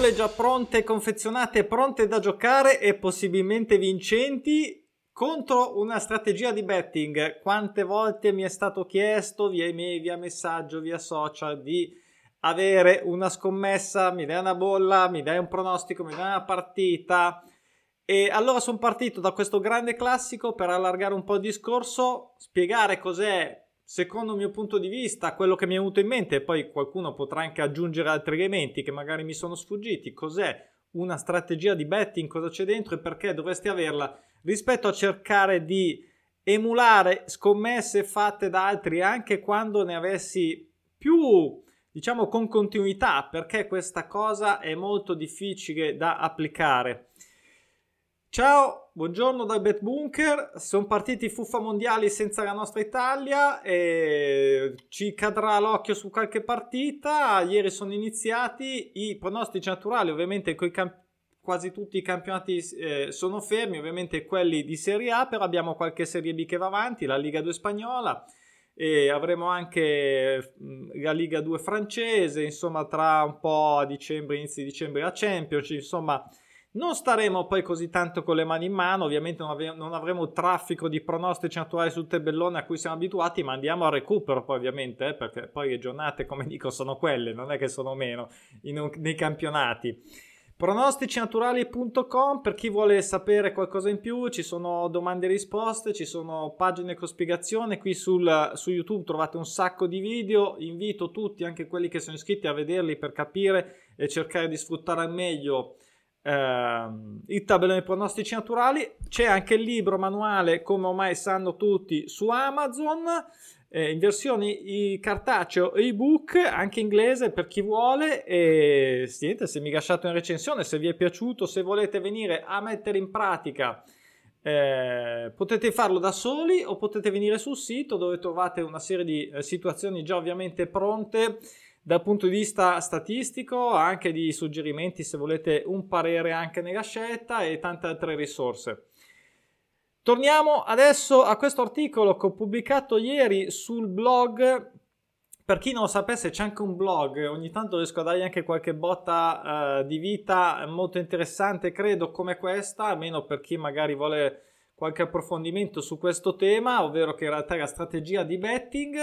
bolle già pronte, confezionate, pronte da giocare e possibilmente vincenti contro una strategia di betting. Quante volte mi è stato chiesto via email, via messaggio, via social di avere una scommessa, mi dai una bolla, mi dai un pronostico, mi dai una partita. E allora sono partito da questo grande classico per allargare un po' il discorso, spiegare cos'è secondo il mio punto di vista, quello che mi è venuto in mente, e poi qualcuno potrà anche aggiungere altri elementi che magari mi sono sfuggiti, cos'è una strategia di betting, cosa c'è dentro e perché dovresti averla, rispetto a cercare di emulare scommesse fatte da altri anche quando ne avessi più, diciamo, con continuità, perché questa cosa è molto difficile da applicare. Ciao, buongiorno dal Bet Bunker. Sono partiti fuffa mondiali senza la nostra Italia e ci cadrà l'occhio su qualche partita. Ieri sono iniziati i pronostici naturali, ovviamente camp- quasi tutti i campionati eh, sono fermi, ovviamente quelli di Serie A, però abbiamo qualche Serie B che va avanti, la Liga 2 spagnola e avremo anche la Liga 2 francese, insomma tra un po' a dicembre, inizio di dicembre la Champions, insomma non staremo poi così tanto con le mani in mano, ovviamente non, ave- non avremo traffico di pronostici attuali sul tabellone a cui siamo abituati, ma andiamo a recupero poi ovviamente, eh, perché poi le giornate, come dico, sono quelle, non è che sono meno in, nei campionati. Pronosticinaturali.com per chi vuole sapere qualcosa in più, ci sono domande e risposte, ci sono pagine con spiegazione, qui sul, su YouTube trovate un sacco di video, invito tutti, anche quelli che sono iscritti, a vederli per capire e cercare di sfruttare al meglio ehm, il tabellone pronostici naturali. C'è anche il libro manuale, come ormai sanno tutti, su Amazon. Eh, in versioni cartaceo e ebook anche inglese per chi vuole e niente, se mi lasciate una recensione se vi è piaciuto se volete venire a mettere in pratica eh, potete farlo da soli o potete venire sul sito dove trovate una serie di eh, situazioni già ovviamente pronte dal punto di vista statistico, anche di suggerimenti se volete un parere anche nella scelta e tante altre risorse. Torniamo adesso a questo articolo che ho pubblicato ieri sul blog. Per chi non lo sapesse, c'è anche un blog. Ogni tanto riesco a dargli anche qualche botta uh, di vita molto interessante, credo, come questa, almeno per chi magari vuole qualche approfondimento su questo tema, ovvero che in realtà è la strategia di betting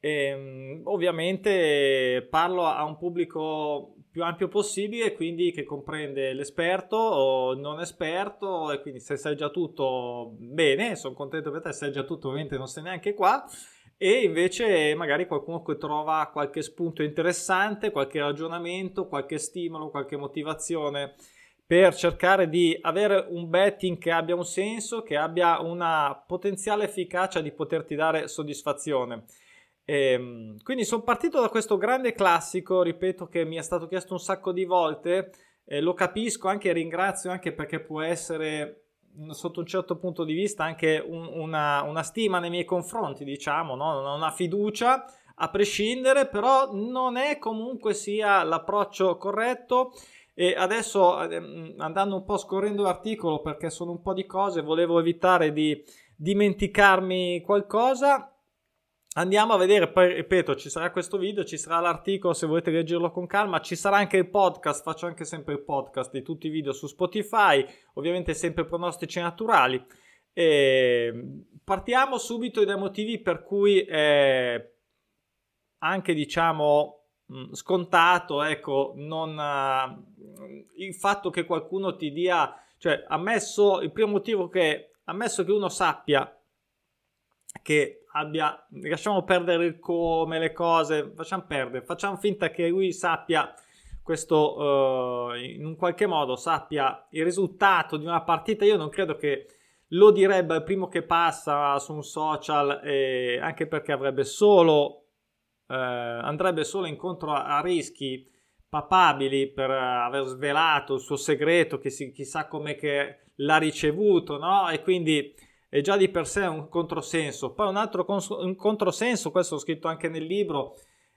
e, ehm, ovviamente parlo a un pubblico più ampio possibile, quindi che comprende l'esperto o il non esperto, e quindi se sai già tutto, bene, sono contento per te, sai già tutto, ovviamente non sei neanche qua, e invece magari qualcuno che trova qualche spunto interessante, qualche ragionamento, qualche stimolo, qualche motivazione per cercare di avere un betting che abbia un senso, che abbia una potenziale efficacia di poterti dare soddisfazione. E, ehm, quindi sono partito da questo grande classico, ripeto che mi è stato chiesto un sacco di volte, eh, lo capisco anche ringrazio anche perché può essere sotto un certo punto di vista anche un, una, una, stima nei miei confronti, diciamo, no? una fiducia a prescindere, però non è comunque sia l'approccio corretto. E adesso ehm, andando un po' scorrendo l'articolo perché sono un po' di cose, volevo evitare di dimenticarmi qualcosa Andiamo a vedere, poi ripeto, ci sarà questo video, ci sarà l'articolo se volete leggerlo con calma, ci sarà anche il podcast, faccio anche sempre il podcast di tutti i video su Spotify, ovviamente sempre pronostici naturali. E partiamo subito dai motivi per cui è anche diciamo scontato, ecco, non, il fatto che qualcuno ti dia, cioè ammesso, il primo motivo che ammesso che uno sappia che abbia, lasciamo perdere il come, le cose, facciamo perdere, facciamo finta che lui sappia questo, uh, in un qualche modo sappia il risultato di una partita, io non credo che lo direbbe al primo che passa su un social, eh, anche perché avrebbe solo, eh, andrebbe solo incontro a, a rischi papabili per aver svelato il suo segreto, che si, chissà come l'ha ricevuto, no? E quindi è già di per sé un controsenso. Poi un altro cons- un controsenso, questo ho scritto anche nel libro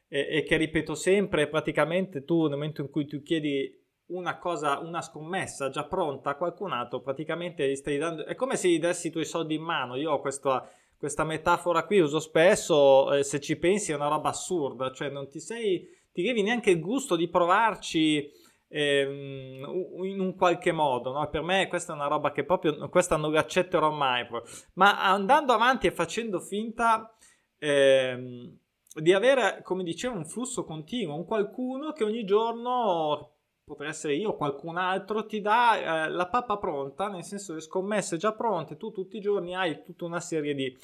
e, e che ripeto sempre, praticamente tu nel momento in cui tu chiedi una cosa, una scommessa già pronta a qualcun altro, praticamente gli stai dando, è come se gli dessi i tuoi soldi in mano. Io ho questa, questa metafora qui, uso spesso, eh, se ci pensi è una roba assurda, cioè non ti sei, ti devi neanche il gusto di provarci ehm, in un qualche modo. No? Per me questa è una roba che proprio questa non l'accetterò mai. Ma andando avanti e facendo finta ehm, di avere, come dicevo, un flusso continuo, un qualcuno che ogni giorno potrebbe essere io o qualcun altro, ti dà eh, la pappa pronta, nel senso le scommesse già pronte, tu tutti i giorni hai tutta una serie di,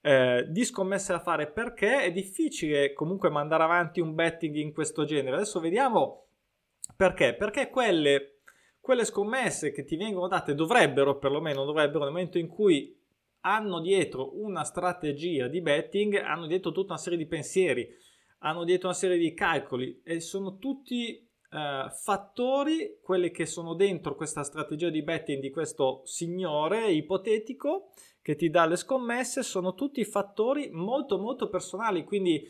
eh, di scommesse da fare perché è difficile comunque mandare avanti un betting in questo genere. Adesso vediamo perché? Perché quelle, quelle scommesse che ti vengono date dovrebbero, perlomeno dovrebbero, nel momento in cui hanno dietro una strategia di betting, hanno dietro tutta una serie di pensieri, hanno dietro una serie di calcoli e sono tutti eh, fattori, quelli che sono dentro questa strategia di betting di questo signore ipotetico che ti dà le scommesse, sono tutti fattori molto molto personali, quindi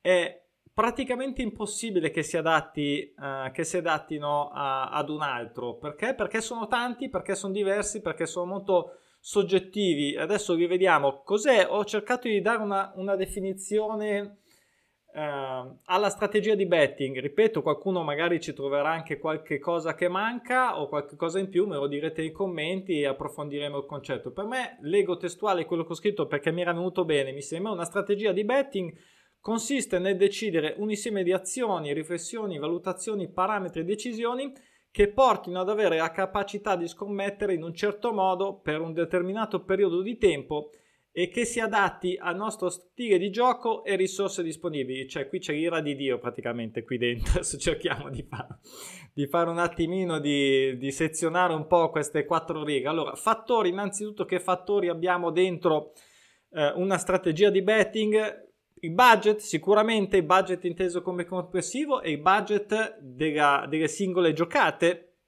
è praticamente impossibile che si, adatti, uh, che si adattino a, ad un altro. Perché? Perché sono tanti, perché sono diversi, perché sono molto soggettivi. Adesso vi vediamo cos'è. Ho cercato di dare una, una definizione uh, alla strategia di betting. Ripeto, qualcuno magari ci troverà anche qualche cosa che manca o qualche cosa in più, me lo direte nei commenti e approfondiremo il concetto. Per me, leggo testuale quello che ho scritto perché mi era venuto bene. Mi sembra una strategia di betting consiste nel decidere un insieme di azioni, riflessioni, valutazioni, parametri e decisioni che portino ad avere la capacità di scommettere in un certo modo per un determinato periodo di tempo e che si adatti al nostro stile di gioco e risorse disponibili. Cioè, qui c'è l'ira di Dio praticamente qui dentro. Se cerchiamo di, far, di fare un attimino di, di, sezionare un po' queste quattro righe. Allora, fattori, innanzitutto, che fattori abbiamo dentro eh, una strategia di betting? Il budget, sicuramente il budget inteso come complessivo e il budget della, delle singole giocate,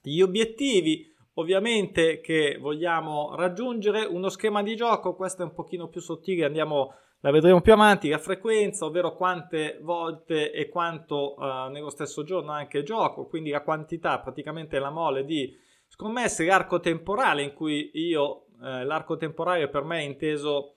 gli obiettivi ovviamente che vogliamo raggiungere, uno schema di gioco, questo è un pochino più sottile, andiamo, la vedremo più avanti, la frequenza, ovvero quante volte e quanto uh, nello stesso giorno anche gioco, quindi la quantità, praticamente la mole di scommesse, l'arco temporale in cui io, eh, l'arco temporale per me è inteso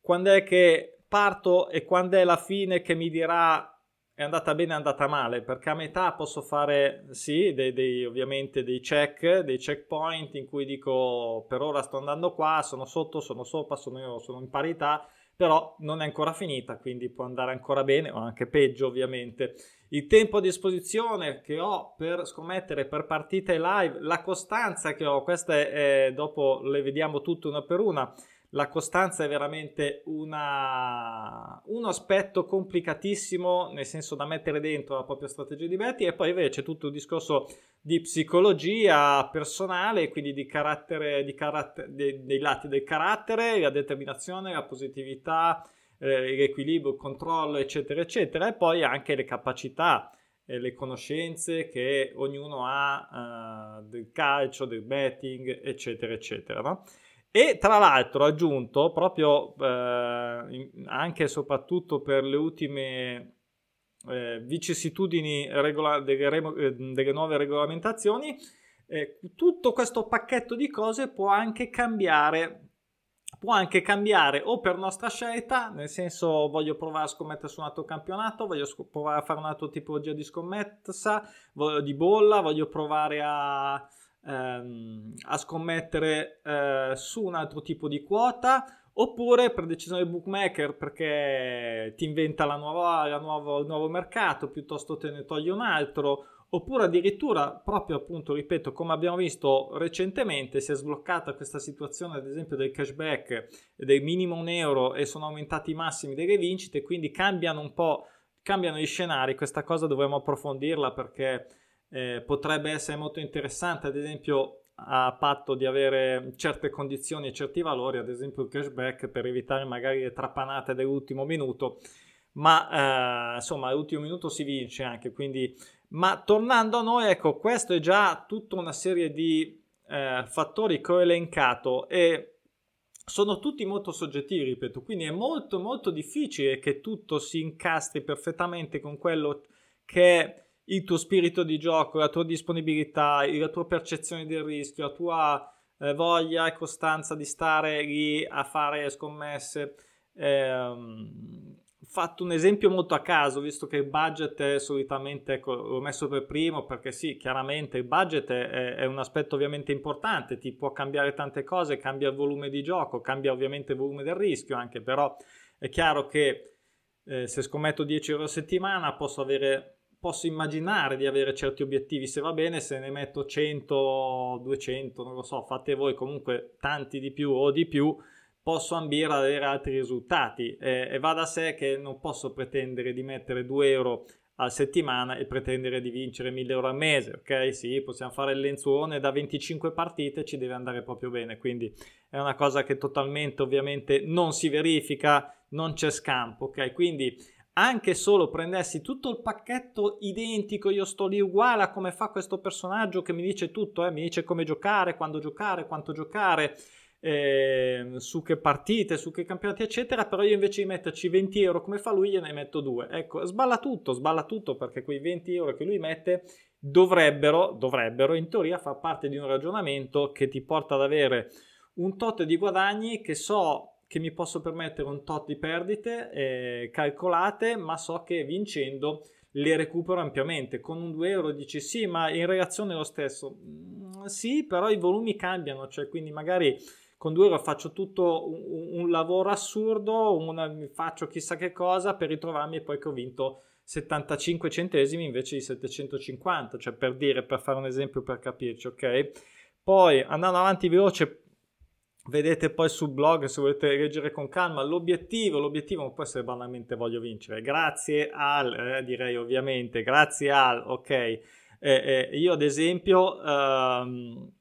quando è che parto e quando è la fine che mi dirà è andata bene, è andata male, perché a metà posso fare sì, dei, dei, ovviamente dei check, dei checkpoint in cui dico per ora sto andando qua, sono sotto, sono sopra, sono, sono in parità, però non è ancora finita, quindi può andare ancora bene o anche peggio ovviamente. Il tempo a disposizione che ho per scommettere per partite live, la costanza che ho, queste è, dopo le vediamo tutte una per una la costanza è veramente una, un aspetto complicatissimo, nel senso da mettere dentro la propria strategia di betting e poi invece tutto il discorso di psicologia personale, quindi di carattere, di carattere dei, dei, lati del carattere, la determinazione, la positività, eh, l'equilibrio, il controllo, eccetera, eccetera, e poi anche le capacità e le conoscenze che ognuno ha uh, del calcio, del betting, eccetera, eccetera. No? E tra l'altro aggiunto proprio eh, anche e soprattutto per le ultime eh, vicissitudini regola- delle, eh, delle, nuove regolamentazioni, eh, tutto questo pacchetto di cose può anche cambiare. Può anche cambiare o per nostra scelta, nel senso voglio provare a scommettere su un altro campionato, voglio sc- provare a fare un'altra tipologia di scommessa, di bolla, voglio provare a, ehm, a scommettere eh, su un altro tipo di quota oppure per decisione del bookmaker perché ti inventa la nuova, la nuova, il nuovo mercato piuttosto te ne toglie un altro oppure addirittura proprio appunto ripeto come abbiamo visto recentemente si è sbloccata questa situazione ad esempio del cashback del minimo un euro e sono aumentati i massimi delle vincite quindi cambiano un po' cambiano gli scenari. Questa cosa dovremmo approfondirla perché eh, potrebbe essere molto interessante, ad esempio a patto di avere certe condizioni e certi valori, ad esempio il cashback per evitare magari le trapanate dell'ultimo minuto, ma eh, insomma all'ultimo minuto si vince anche, quindi ma tornando a noi, ecco, questo è già tutta una serie di eh, fattori che ho elencato e sono tutti molto soggettivi, ripeto, quindi è molto molto difficile che tutto si incastri perfettamente con quello che è il tuo spirito di gioco, la tua disponibilità, la tua percezione del rischio, la tua eh, voglia e costanza di stare lì a fare scommesse. Eh, fatto un esempio molto a caso, visto che il budget è solitamente, ecco, l'ho messo per primo perché sì, chiaramente il budget è, è, un aspetto ovviamente importante, ti può cambiare tante cose, cambia il volume di gioco, cambia ovviamente il volume del rischio anche, però è chiaro che eh, se scommetto 10 euro a settimana posso avere posso immaginare di avere certi obiettivi. Se va bene, se ne metto 100, 200, non lo so, fate voi comunque tanti di più o di più, posso ambire ad avere altri risultati e, e va da sé che non posso pretendere di mettere 2 euro a settimana e pretendere di vincere 1000 euro al mese, ok? Sì, possiamo fare il lenzuone da 25 partite, ci deve andare proprio bene, quindi è una cosa che totalmente ovviamente non si verifica, non c'è scampo, ok? Quindi anche solo prendessi tutto il pacchetto identico, io sto lì uguale a come fa questo personaggio che mi dice tutto, eh? mi dice come giocare, quando giocare, quanto giocare, eh, su che partite, su che campionati, eccetera. Però io invece di metterci 20 euro come fa lui, gliene metto due. Ecco, sballa tutto, sballa tutto perché quei 20 euro che lui mette dovrebbero, dovrebbero in teoria far parte di un ragionamento che ti porta ad avere un tot di guadagni che so che mi posso permettere un tot di perdite eh, calcolate, ma so che vincendo le recupero ampiamente. Con un 2 euro dici sì, ma in reazione lo stesso. Mm, sì, però i volumi cambiano, cioè quindi magari con 2 euro faccio tutto un, un lavoro assurdo, una, faccio chissà che cosa per ritrovarmi poi che ho vinto 75 centesimi invece di 750, cioè per dire, per fare un esempio per capirci, ok? Poi andando avanti veloce, vedete poi sul blog se volete leggere con calma l'obiettivo, l'obiettivo non può essere banalmente voglio vincere, grazie al, eh, direi ovviamente, grazie al, ok, eh, eh, io ad esempio... Ehm,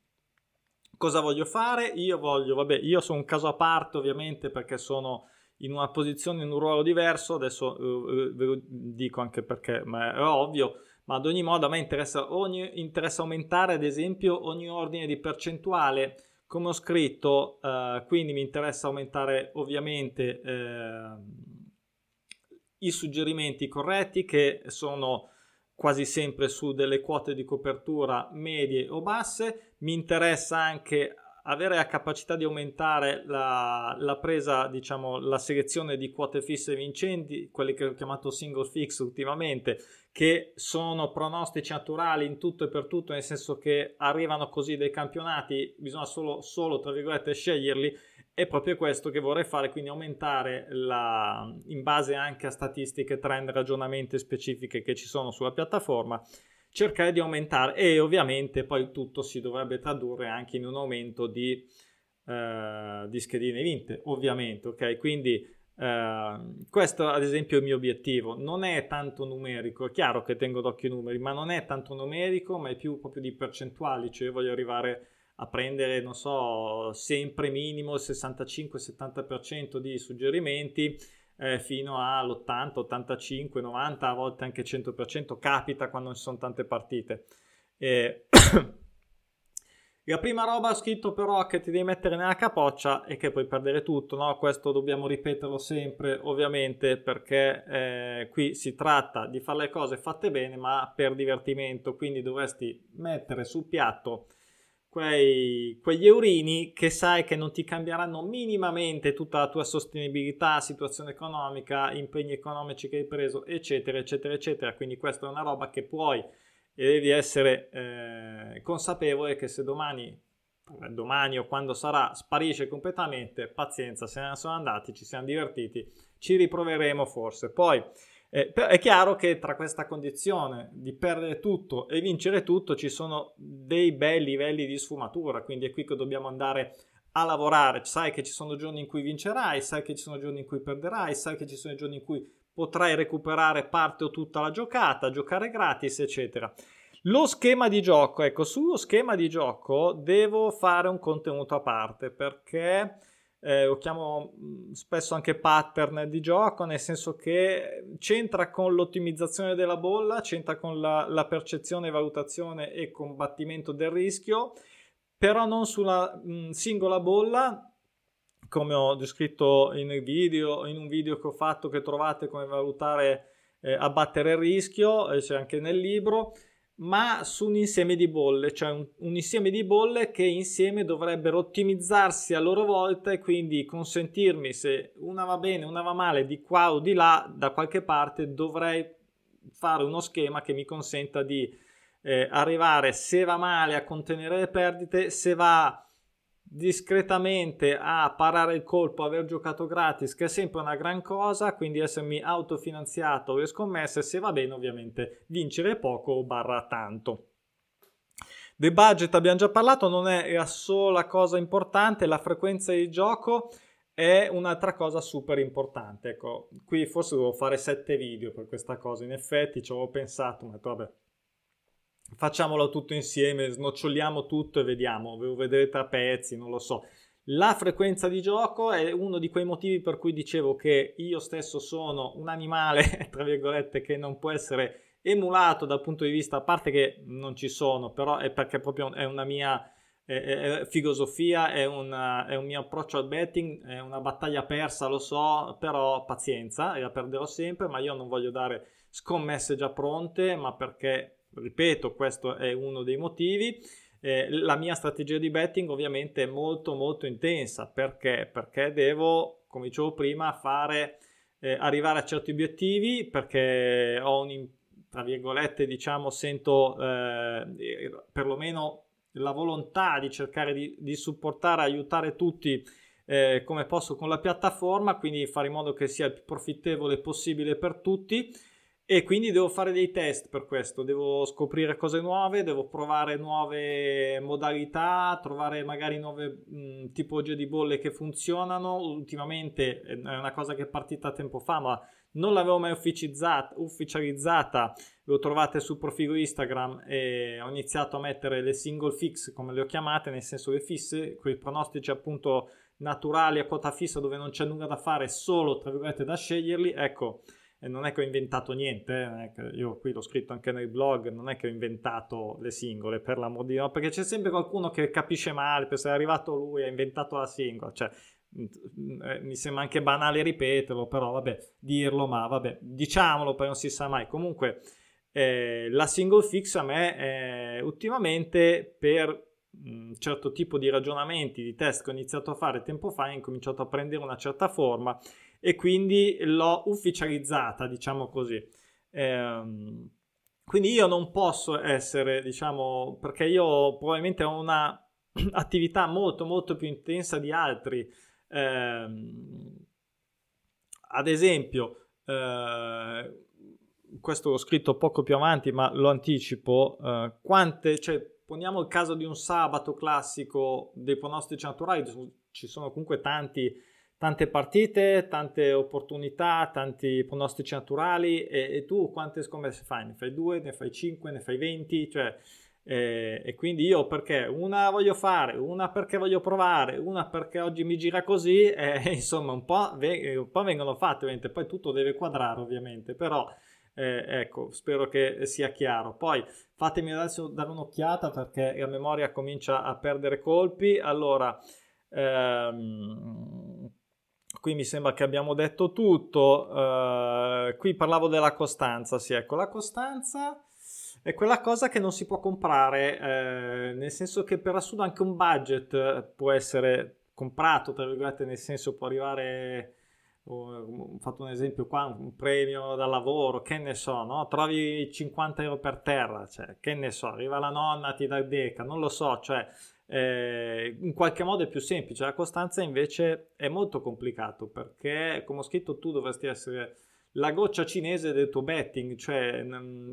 cosa voglio fare? Io voglio, vabbè, io sono un caso a parte ovviamente perché sono in una posizione, in un ruolo diverso, adesso uh, ve lo dico anche perché è ovvio, ma ad ogni modo a me interessa, ogni, interessa aumentare ad esempio ogni ordine di percentuale, come ho scritto, uh, quindi mi interessa aumentare ovviamente uh, i suggerimenti corretti che sono quasi sempre su delle quote di copertura medie o basse. Mi interessa anche avere la capacità di aumentare la, la, presa, diciamo, la selezione di quote fisse vincenti, quelli che ho chiamato single fix ultimamente, che sono pronostici naturali in tutto e per tutto, nel senso che arrivano così dai campionati, bisogna solo, solo tra virgolette, sceglierli è proprio questo che vorrei fare, quindi aumentare la, in base anche a statistiche, trend, ragionamenti specifiche che ci sono sulla piattaforma, cercare di aumentare. E ovviamente poi tutto si dovrebbe tradurre anche in un aumento di, eh, di schedine vinte, ovviamente, ok? Quindi eh, questo ad esempio è il mio obiettivo, non è tanto numerico, è chiaro che tengo d'occhio i numeri, ma non è tanto numerico, ma è più proprio di percentuali, cioè voglio arrivare a prendere, non so, sempre minimo il 65-70% di suggerimenti eh, fino all'80, 85, 90, a volte anche 100%, capita quando ci sono tante partite. E... La prima roba ho scritto però che ti devi mettere nella capoccia e che puoi perdere tutto, no? Questo dobbiamo ripeterlo sempre, ovviamente, perché eh, qui si tratta di fare le cose fatte bene, ma per divertimento, quindi dovresti mettere sul piatto quei, quegli eurini che sai che non ti cambieranno minimamente tutta la tua sostenibilità, situazione economica, impegni economici che hai preso, eccetera, eccetera, eccetera. Quindi questa è una roba che puoi e devi essere eh, consapevole che se domani, domani o quando sarà, sparisce completamente, pazienza, se ne sono andati, ci siamo divertiti, ci riproveremo forse. Poi eh, è chiaro che tra questa condizione di perdere tutto e vincere tutto ci sono dei bei livelli di sfumatura, quindi è qui che dobbiamo andare a lavorare. Sai che ci sono giorni in cui vincerai, sai che ci sono giorni in cui perderai, sai che ci sono giorni in cui potrai recuperare parte o tutta la giocata, giocare gratis, eccetera. Lo schema di gioco, ecco, sullo schema di gioco devo fare un contenuto a parte perché eh, lo chiamo mm, spesso anche pattern di gioco, nel senso che c'entra con l'ottimizzazione della bolla, c'entra con la, la percezione, valutazione e combattimento del rischio, però non sulla mh, mm, singola bolla, come ho descritto in, video, in un video che ho fatto che trovate come valutare, eh, abbattere il rischio, eh, c'è anche nel libro, ma su un insieme di bolle, cioè un, un, insieme di bolle che insieme dovrebbero ottimizzarsi a loro volta e quindi consentirmi se una va bene, una va male di qua o di là, da qualche parte dovrei fare uno schema che mi consenta di eh, arrivare se va male a contenere le perdite, se va discretamente a parare il colpo, aver giocato gratis, che è sempre una gran cosa, quindi essermi autofinanziato le scommesse, se va bene ovviamente vincere poco barra tanto. Del budget abbiamo già parlato, non è la sola cosa importante, la frequenza di gioco è un'altra cosa super importante. Ecco, qui forse devo fare sette video per questa cosa, in effetti ci avevo pensato, ma vabbè, facciamolo tutto insieme, snoccioliamo tutto e vediamo, devo vedere tra pezzi, non lo so. La frequenza di gioco è uno di quei motivi per cui dicevo che io stesso sono un animale, tra virgolette, che non può essere emulato dal punto di vista, a parte che non ci sono, però è perché proprio è una mia è, è filosofia, è, una, è, un mio approccio al betting, è una battaglia persa, lo so, però pazienza, e la perderò sempre, ma io non voglio dare scommesse già pronte, ma perché ripeto, questo è uno dei motivi. Eh, la mia strategia di betting ovviamente è molto molto intensa perché? Perché devo, come dicevo prima, fare eh, arrivare a certi obiettivi perché ho un tra virgolette diciamo sento eh, perlomeno la volontà di cercare di, di supportare aiutare tutti eh, come posso con la piattaforma quindi fare in modo che sia il più profittevole possibile per tutti e quindi devo fare dei test per questo, devo scoprire cose nuove, devo provare nuove modalità, trovare magari nuove mh, tipologie di bolle che funzionano. Ultimamente è una cosa che è partita tempo fa, ma non l'avevo mai ufficializzata. L'ho trovate sul profilo Instagram e ho iniziato a mettere le single fix, come le ho chiamate, nel senso le fisse, quei pronostici appunto naturali a quota fissa dove non c'è nulla da fare, solo tra virgolette da sceglierli. Ecco non è che ho inventato niente, eh, io qui l'ho scritto anche nel blog, non è che ho inventato le singole per l'amor di Dio, perché c'è sempre qualcuno che capisce male, se è arrivato lui ha inventato la singola, cioè mm, eh, mi sembra anche banale ripeterlo, però vabbè, dirlo, ma vabbè, diciamolo, poi non si sa mai. Comunque, eh, la single fix a me eh, ultimamente per un certo tipo di ragionamenti, di test che ho iniziato a fare tempo fa, ha incominciato a prendere una certa forma e quindi l'ho ufficializzata, diciamo così. Ehm, quindi io non posso essere, diciamo, perché io probabilmente ho una attività molto molto più intensa di altri. Ehm, ad esempio, eh, questo l'ho scritto poco più avanti, ma lo anticipo. Eh, quante, cioè, poniamo il caso di un sabato classico dei pronostici naturali, ci sono comunque tanti tante partite, tante opportunità, tanti pronostici naturali e, e, tu quante scommesse fai? Ne fai due, ne fai cinque, ne fai venti? Cioè, eh, e quindi io perché una voglio fare, una perché voglio provare, una perché oggi mi gira così, eh, insomma un po', ve- un po', vengono fatte, ovviamente. poi tutto deve quadrare ovviamente, però eh, ecco, spero che sia chiaro. Poi fatemi adesso dare un'occhiata perché la memoria comincia a perdere colpi, allora... Ehm, qui mi sembra che abbiamo detto tutto. Uh, qui parlavo della costanza, sì, ecco, la costanza è quella cosa che non si può comprare, eh, nel senso che per assurdo anche un budget può essere comprato, tra virgolette, nel senso può arrivare, ho fatto un esempio qua, un premio da lavoro, che ne so, no? trovi 50 euro per terra, cioè, che ne so, arriva la nonna, ti dà deca, non lo so, cioè eh, in qualche modo è più semplice. La costanza invece è molto complicato perché, come ho scritto, tu dovresti essere la goccia cinese del tuo betting, cioè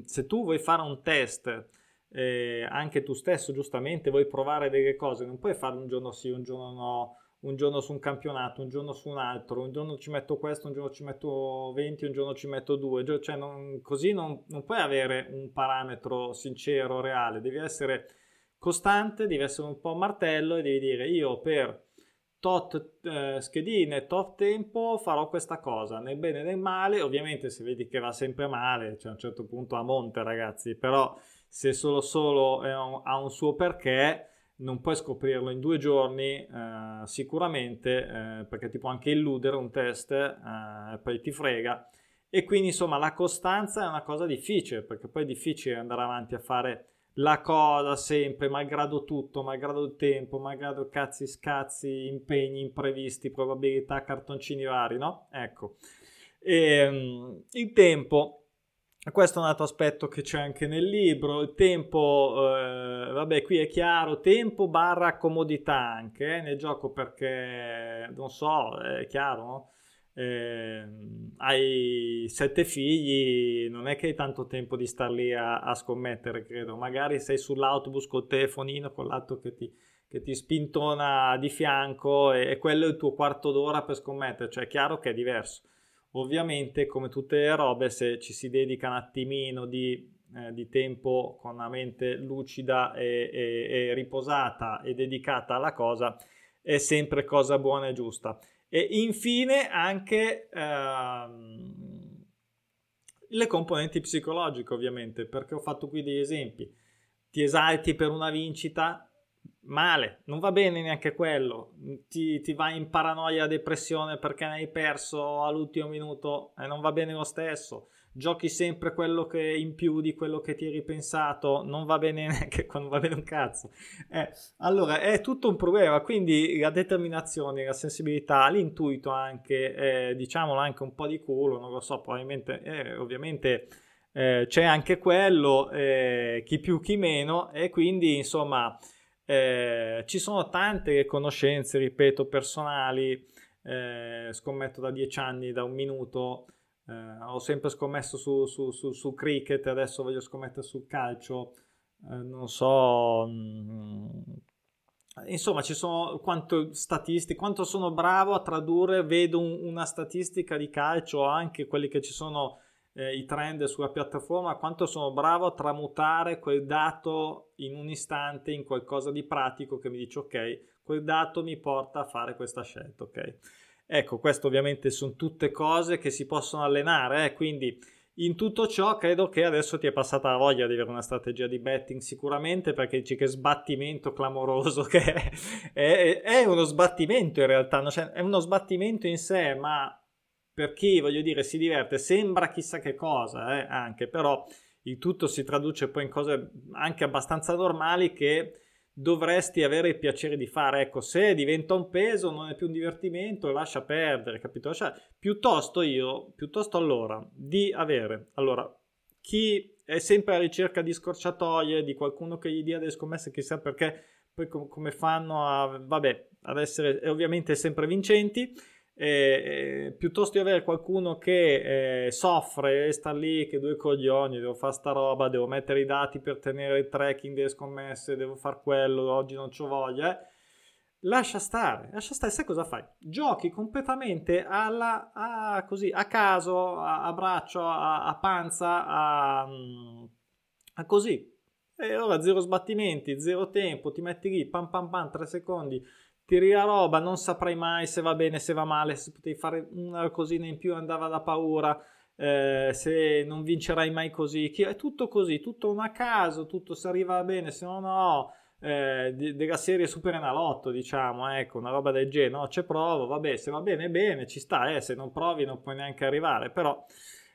se tu vuoi fare un test, eh, anche tu stesso giustamente vuoi provare delle cose, non puoi fare un giorno sì, un giorno no, un giorno su un campionato, un giorno su un altro, un giorno ci metto questo, un giorno ci metto 20, un giorno ci metto 2, cioè non, così non, non puoi avere un parametro sincero, reale, devi essere costante, devi essere un po' martello e devi dire io per tot eh, schedine, tot tempo farò questa cosa, nel bene e nel male, ovviamente se vedi che va sempre male, cioè a un certo punto a monte ragazzi, però se solo solo un, ha un suo perché non puoi scoprirlo in due giorni eh, sicuramente eh, perché ti può anche illudere un test eh, poi ti frega. E quindi insomma la costanza è una cosa difficile perché poi è difficile andare avanti a fare la cosa sempre, malgrado tutto, malgrado il tempo, malgrado cazzi scazzi, impegni imprevisti, probabilità, cartoncini vari, no? Ecco. E, um, il tempo, questo è un altro aspetto che c'è anche nel libro, il tempo, eh, vabbè qui è chiaro, tempo barra comodità anche eh, nel gioco perché, non so, è chiaro, no? Eh, hai sette figli, non è che hai tanto tempo di star lì a, a scommettere, credo. Magari sei sull'autobus col telefonino, con l'atto che ti, che ti spintona di fianco e, e, quello è il tuo quarto d'ora per scommettere, cioè è chiaro che è diverso. Ovviamente, come tutte le robe, se ci si dedica un attimino di, eh, di tempo con la mente lucida e, e, e riposata e dedicata alla cosa, è sempre cosa buona e giusta. E infine anche ehm, le componenti psicologiche, ovviamente, perché ho fatto qui degli esempi. Ti esalti per una vincita, male, non va bene neanche quello. Ti, ti vai in paranoia, depressione perché ne hai perso all'ultimo minuto e non va bene lo stesso giochi sempre quello che in più di quello che ti eri pensato, non va bene neanche quando va bene un cazzo. Eh, allora è tutto un problema, quindi la determinazione, la sensibilità, l'intuito anche, eh, diciamolo anche un po' di culo, non lo so, probabilmente, eh, ovviamente eh, c'è anche quello, eh, chi più chi meno, e quindi insomma eh, ci sono tante conoscenze, ripeto, personali, scommetto da dieci anni, da un minuto, eh, ho sempre scommesso su, su, su, su, cricket, adesso voglio scommettere sul calcio. Eh, non so. Mh, mm, insomma, ci sono quanto statistiche, quanto sono bravo a tradurre, vedo un, una statistica di calcio, anche quelli che ci sono eh, i trend sulla piattaforma, quanto sono bravo a tramutare quel dato in un istante in qualcosa di pratico che mi dice ok, quel dato mi porta a fare questa scelta, ok? Ecco, questo ovviamente sono tutte cose che si possono allenare, eh? quindi in tutto ciò credo che adesso ti è passata la voglia di avere una strategia di betting sicuramente perché dici che sbattimento clamoroso che è, è, è uno sbattimento in realtà, cioè, è uno sbattimento in sé, ma per chi, voglio dire, si diverte, sembra chissà che cosa, eh? anche, però il tutto si traduce poi in cose anche abbastanza normali che dovresti avere il piacere di fare. Ecco, se diventa un peso, non è più un divertimento, lascia perdere, capito? Cioè, piuttosto io, piuttosto allora, di avere, allora, chi è sempre alla ricerca di scorciatoie, di qualcuno che gli dia delle scommesse, chissà perché, poi com- come fanno a, vabbè, ad essere ovviamente sempre vincenti, eh, piuttosto di avere qualcuno che eh, soffre e sta lì che due coglioni, devo fare sta roba, devo mettere i dati per tenere il tracking delle scommesse, devo fare quello, oggi non c'ho voglia, eh. lascia stare, lascia stare, sai cosa fai? Giochi completamente alla, a, così, a caso, a, a braccio, a, a panza, a, a così. E ora zero sbattimenti, zero tempo, ti metti lì, pam pam pam, tre secondi, tiri la roba, non saprai mai se va bene, se va male, se potevi fare una cosina in più andava da paura, eh, se non vincerai mai così, è tutto così, tutto un a caso, tutto se arriva bene, se no no, eh, della serie Super Enalotto, diciamo, ecco, una roba del genere, no, ci provo, vabbè, se va bene bene, ci sta, eh, se non provi non puoi neanche arrivare, però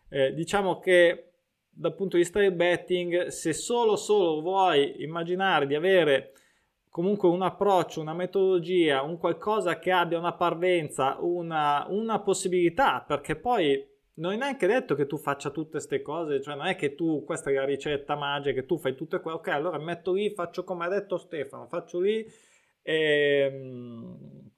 eh, diciamo che dal punto di vista del betting, se solo solo vuoi immaginare di avere comunque un approccio, una metodologia, un qualcosa che abbia una parvenza, una, una possibilità, perché poi non è neanche detto che tu faccia tutte queste cose, cioè non è che tu, questa è la ricetta magica, che tu fai tutte quelle, ok, allora metto lì, faccio come ha detto Stefano, faccio lì, e, ehm,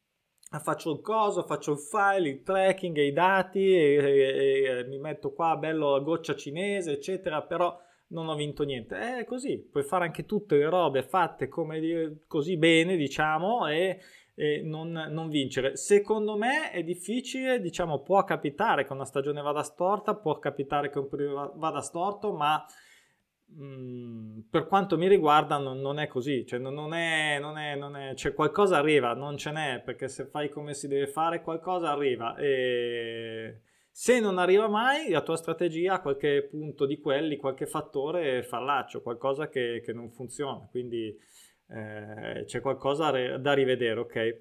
faccio il coso, faccio il file, il tracking, i dati, e, e, mi metto qua bello la goccia cinese, eccetera, però non ho vinto niente. È così, puoi fare anche tutte le robe fatte come così bene, diciamo, e, e non, non, vincere. Secondo me è difficile, diciamo, può capitare che una stagione vada storta, può capitare che un periodo vada storto, ma mm, per quanto mi riguarda non, non è così, cioè non, è, non, è, non è, cioè qualcosa arriva, non ce n'è, perché se fai come si deve fare qualcosa arriva e se non arriva mai, la tua strategia a qualche punto di quelli, qualche fattore fallaccio, qualcosa che, che non funziona. Quindi eh, c'è qualcosa da rivedere, ok?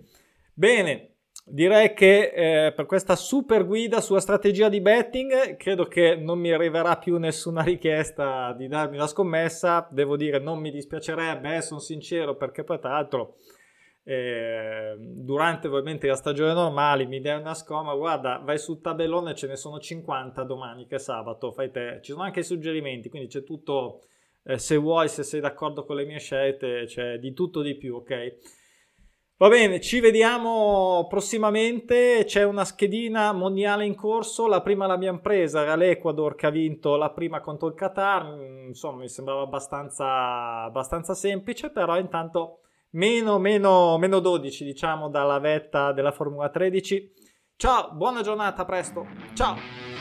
Bene, direi che eh, per questa super guida sulla strategia di betting credo che non mi arriverà più nessuna richiesta di darmi la scommessa. Devo dire, non mi dispiacerebbe, eh, sono sincero, perché poi tra l'altro eh, durante ovviamente la stagione normale mi dai una scoma, guarda, vai sul tabellone, ce ne sono 50 domani che è sabato, fai te. Ci sono anche i suggerimenti, quindi c'è tutto, eh, se vuoi, se sei d'accordo con le mie scelte, c'è di tutto di più, ok? Va bene, ci vediamo prossimamente. C'è una schedina mondiale in corso. La prima l'abbiamo presa, era l'Ecuador che ha vinto la prima contro il Qatar. Insomma, mi sembrava abbastanza, abbastanza semplice, però intanto meno, meno, meno 12, diciamo, dalla vetta della Formula 13. Ciao, buona giornata, a presto. Ciao!